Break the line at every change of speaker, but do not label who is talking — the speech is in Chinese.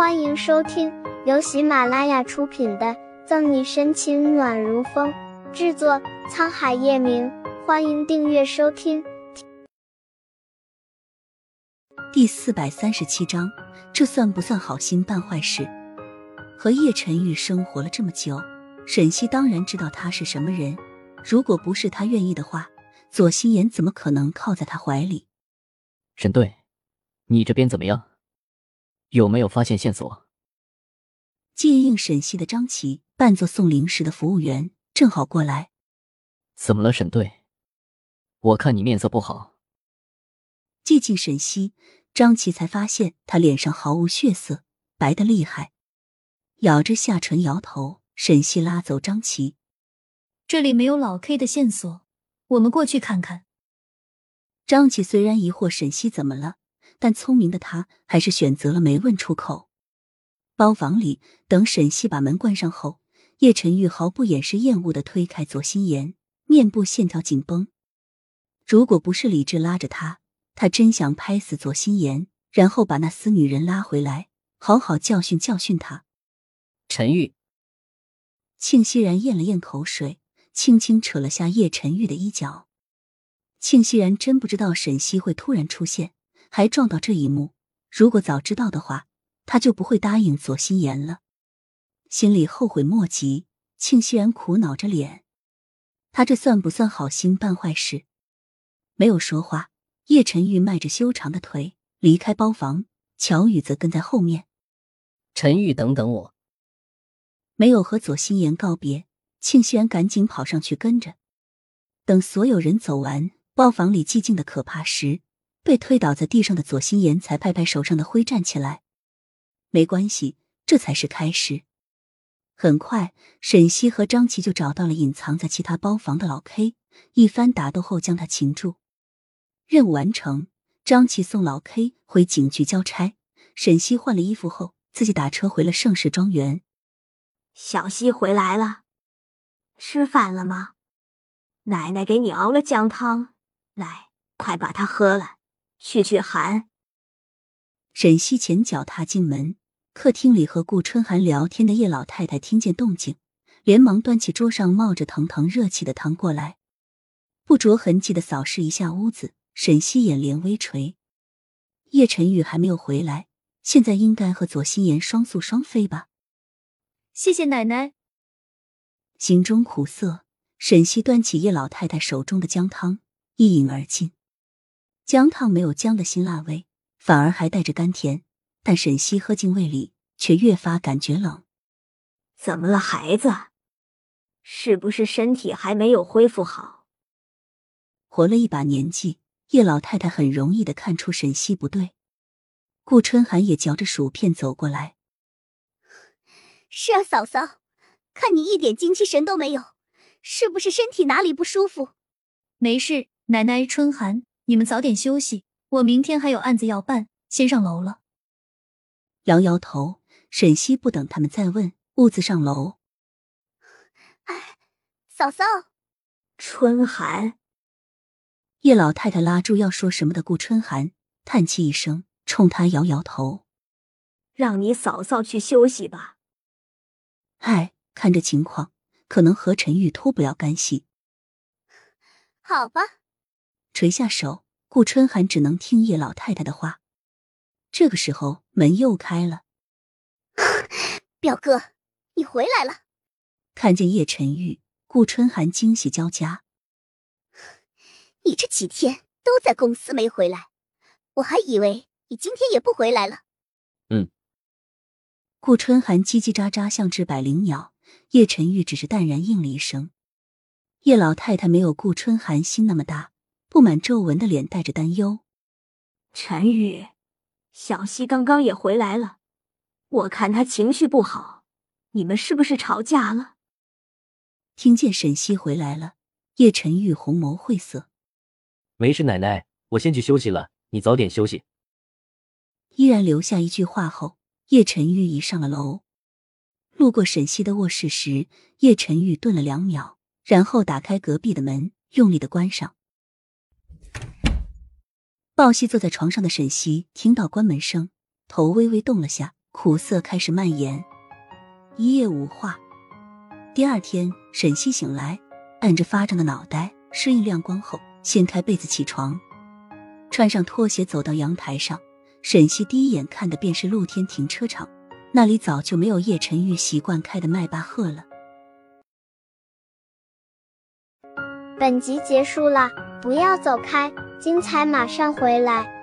欢迎收听由喜马拉雅出品的《赠你深情暖如风》，制作沧海夜明。欢迎订阅收听。
第四百三十七章，这算不算好心办坏事？和叶晨玉生活了这么久，沈西当然知道他是什么人。如果不是他愿意的话，左心言怎么可能靠在他怀里？
沈队，你这边怎么样？有没有发现线索？
接应沈西的张琪扮作送零食的服务员，正好过来。
怎么了，沈队？我看你面色不好。
接近沈西，张琪才发现他脸上毫无血色，白的厉害，咬着下唇摇头。沈西拉走张琪，
这里没有老 K 的线索，我们过去看看。
张琪虽然疑惑沈西怎么了。但聪明的他还是选择了没问出口。包房里，等沈西把门关上后，叶晨玉毫不掩饰厌恶的推开左心言，面部线条紧绷。如果不是理智拉着他，他真想拍死左心言，然后把那死女人拉回来，好好教训教训他。
陈玉，
庆熙然咽了咽口水，轻轻扯了下叶晨玉的衣角。庆熙然真不知道沈西会突然出现。还撞到这一幕，如果早知道的话，他就不会答应左心言了。心里后悔莫及，庆熙然苦恼着脸，他这算不算好心办坏事？没有说话。叶晨玉迈着修长的腿离开包房，乔宇则跟在后面。
陈玉，等等我！
没有和左心言告别，庆熙然赶紧跑上去跟着。等所有人走完，包房里寂静的可怕时。被推倒在地上的左心言才拍拍手上的灰，站起来。没关系，这才是开始。很快，沈西和张琪就找到了隐藏在其他包房的老 K，一番打斗后将他擒住。任务完成，张琪送老 K 回警局交差，沈西换了衣服后，自己打车回了盛世庄园。
小西回来了，吃饭了吗？奶奶给你熬了姜汤，来，快把它喝了。去去寒。
沈西前脚踏进门，客厅里和顾春寒聊天的叶老太太听见动静，连忙端起桌上冒着腾腾热气的汤过来，不着痕迹的扫视一下屋子。沈西眼帘微垂，叶晨宇还没有回来，现在应该和左心言双宿双飞吧？
谢谢奶奶。
心中苦涩，沈西端起叶老太太手中的姜汤，一饮而尽。姜汤没有姜的辛辣味，反而还带着甘甜，但沈西喝进胃里，却越发感觉冷。
怎么了，孩子？是不是身体还没有恢复好？
活了一把年纪，叶老太太很容易的看出沈西不对。顾春寒也嚼着薯片走过来。
是啊，嫂嫂，看你一点精气神都没有，是不是身体哪里不舒服？
没事，奶奶，春寒。你们早点休息，我明天还有案子要办，先上楼了。
摇摇头，沈西不等他们再问，兀自上楼。
哎，嫂嫂，
春寒。
叶老太太拉住要说什么的顾春寒，叹气一声，冲他摇摇头，
让你嫂嫂去休息吧。
哎，看这情况，可能和陈玉脱不了干系。
好吧。
垂下手，顾春寒只能听叶老太太的话。这个时候，门又开了。
表哥，你回来了！
看见叶晨玉，顾春寒惊喜交加。
你这几天都在公司没回来，我还以为你今天也不回来了。
嗯。
顾春寒叽叽喳喳像只百灵鸟，叶晨玉只是淡然应了一声。叶老太太没有顾春寒心那么大。布满皱纹的脸带着担忧。
陈宇，小溪刚刚也回来了，我看他情绪不好，你们是不是吵架了？
听见沈西回来了，叶晨玉红眸晦涩。
没事，奶奶，我先去休息了，你早点休息。
依然留下一句话后，叶晨玉已上了楼。路过沈西的卧室时，叶晨玉顿了两秒，然后打开隔壁的门，用力的关上。抱膝坐在床上的沈西听到关门声，头微微动了下，苦涩开始蔓延。一夜无话。第二天，沈西醒来，按着发胀的脑袋，适应亮光后，掀开被子起床，穿上拖鞋走到阳台上。沈西第一眼看的便是露天停车场，那里早就没有叶晨玉习惯开的迈巴赫了。
本集结束了，不要走开，精彩马上回来。